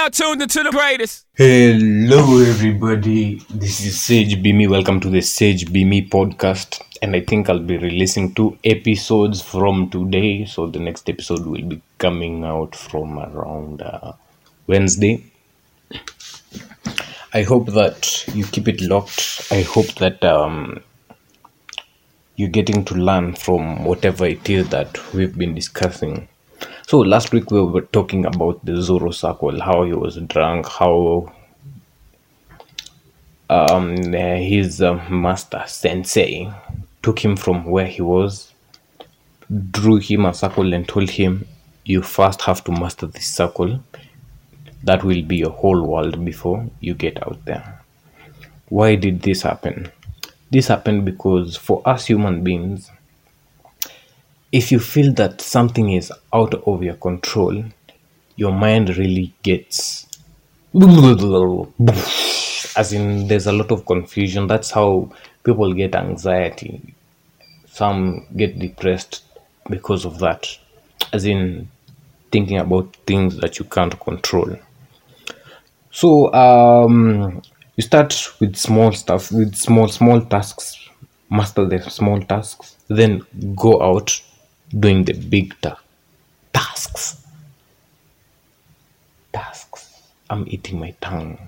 now tuned into the greatest. Hello, everybody. This is Sage Be Me. Welcome to the Sage Be Me podcast. And I think I'll be releasing two episodes from today. So the next episode will be coming out from around uh, Wednesday. I hope that you keep it locked. I hope that um, you're getting to learn from whatever it is that we've been discussing. So last week we were talking about the Zorro circle, how he was drunk, how um, his uh, master sensei took him from where he was, drew him a circle, and told him, "You first have to master this circle. That will be your whole world before you get out there." Why did this happen? This happened because for us human beings, if you feel that something is out of your control, your mind really gets as in there's a lot of confusion. That's how people get anxiety. Some get depressed because of that, as in thinking about things that you can't control. So um, you start with small stuff, with small small tasks, master the small tasks, then go out doing the big ta- tasks. Tasks. I'm eating my tongue.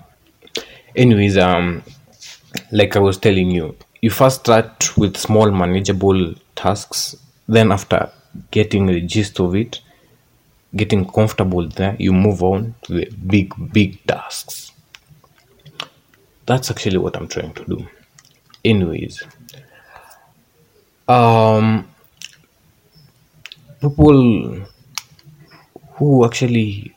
Anyways, um, like I was telling you, you first start with small manageable tasks. Then after getting the gist of it, getting comfortable there, you move on to the big, big tasks. That's actually what I'm trying to do. Anyways, um, people who actually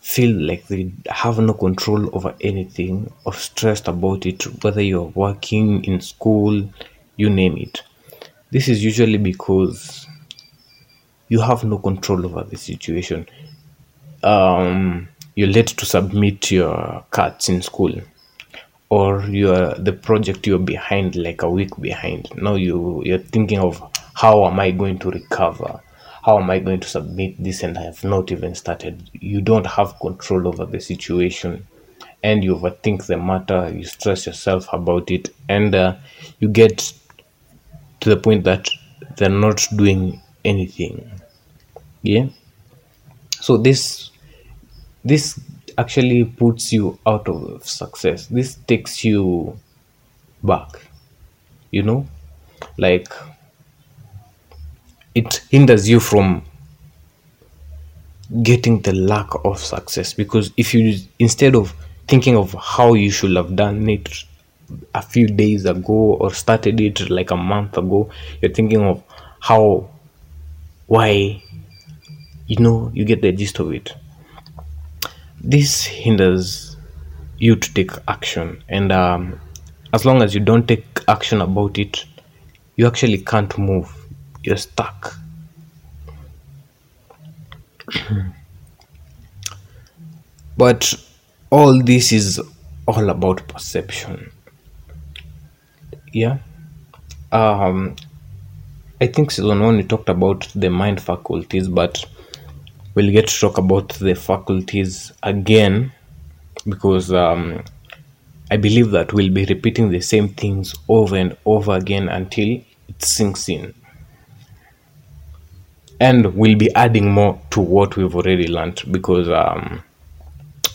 feel like they have no control over anything or stressed about it, whether you're working in school, you name it. This is usually because you have no control over the situation. Um, you're late to submit your cards in school, or you're the project you're behind, like a week behind. Now you you're thinking of how am I going to recover? How am I going to submit this? And I have not even started. You don't have control over the situation, and you overthink the matter. You stress yourself about it, and uh, you get to the point that they're not doing anything yeah so this this actually puts you out of success this takes you back you know like it hinders you from getting the lack of success. Because if you instead of thinking of how you should have done it a few days ago or started it like a month ago you're thinking of how why you know you get the gist of it. This hinders you to take action. And um, as long as you don't take action about it you actually can't move you're stuck. But all this is all about perception. Yeah. Um i think season one we talked about the mind faculties but we'll get to talk about the faculties again because um i believe that we'll be repeating the same things over and over again until it sinks in and we'll be adding more to what we've already learned because um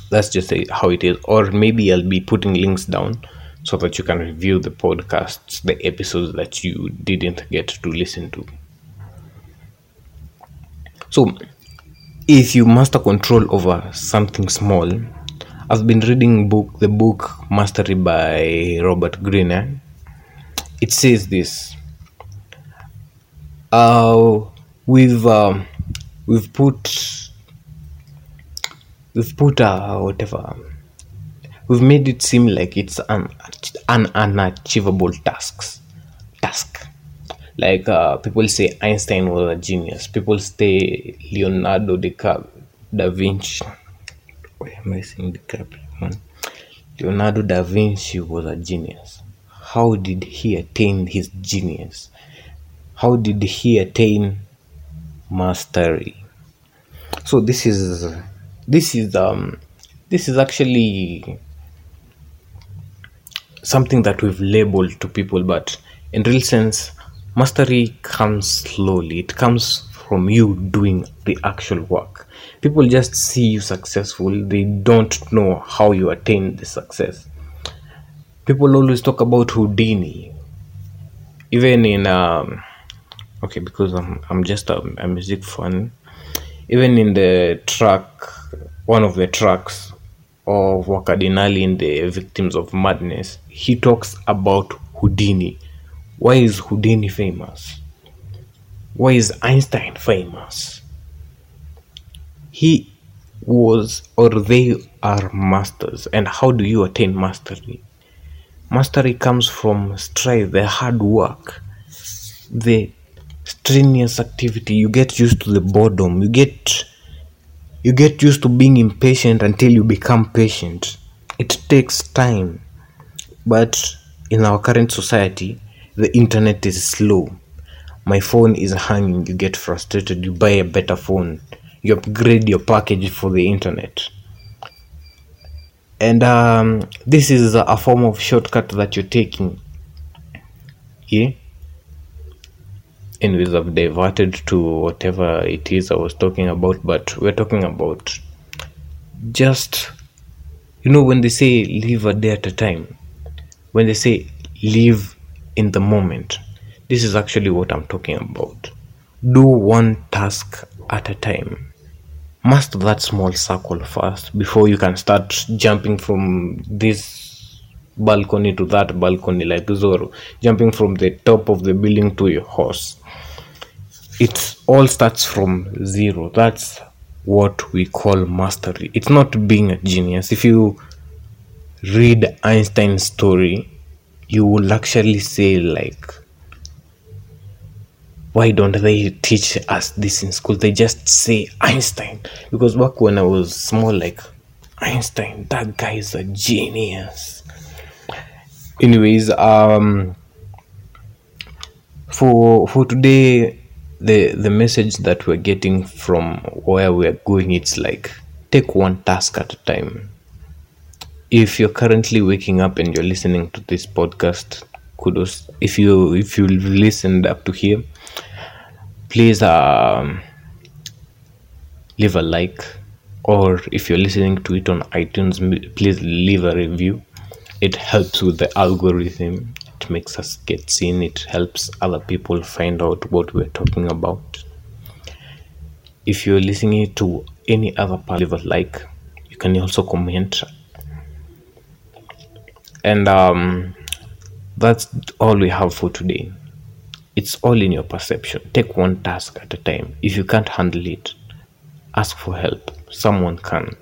that's just how it is. Or maybe i'll be putting links down so that you can review the podcasts the episodes that you didn't get to listen to. So if you master control over something small i've been reading book the book mastery by robert greene. It says this uh, we've um, we've put we've put uh, whatever we've made it seem like it's an an unachievable tasks task. Like uh, people say einstein was a genius. People say leonardo DiCap- da vinci. Why am i saying DiCaprio, leonardo da vinci was a genius. How did he attain his genius? How did he attain mastery so this is this is um this is actually something that we've labeled to people, but in real sense, mastery comes slowly. It comes from you doing the actual work. People just see you successful, they don't know how you attain the success. People always talk about Houdini, even in um, okay, because I'm I'm just a, a music fan. Even in the track, one of the tracks of Wakadinali in the Victims of Madness, he talks about Houdini. Why is Houdini famous? Why is Einstein famous? He was or they are masters. And how do you attain mastery? Mastery comes from strive, the hard work, the strenuous activity. You get used to the boredom. You get you get used to being impatient until you become patient. It takes time. But in our current society, the internet is slow. My phone is hanging, you get frustrated, you buy a better phone, you upgrade your package for the internet. And um, this is a form of shortcut that you're taking. Yeah. Anyways, I've diverted to whatever it is I was talking about, but we're talking about just, you know, when they say live a day at a time, when they say live in the moment, this is actually what I'm talking about. Do one task at a time. Master that small circle first before you can start jumping from this balcony to that balcony like Zorro, jumping from the top of the building to your horse. It all starts from zero. That's what we call mastery. It's not being a genius. If you read Einstein's story, you will actually say like why don't they teach us this in school? They just say Einstein. Because back when I was small, like Einstein, that guy is a genius. Anyways, um for for today the the message that we're getting from where we're going it's like take one task at a time. If you're currently waking up and you're listening to this podcast kudos. If you if you listened up to here please um, leave a like or if you're listening to it on itunes please leave a review it helps with the algorithm. It makes us get seen. It helps other people find out what we're talking about. If you're listening to any other part a like you can also comment. And um, that's all we have for today. It's all in your perception. Take one task at a time. If you can't handle it ask for help. Someone can.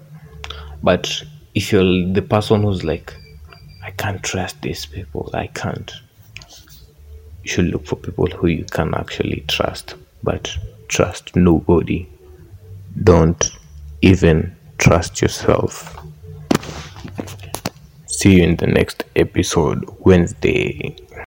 But if you're the person who's like i can't trust these people. I can't. You should look for people who you can actually trust. But trust nobody. Don't even trust yourself. See you in the next episode wednesday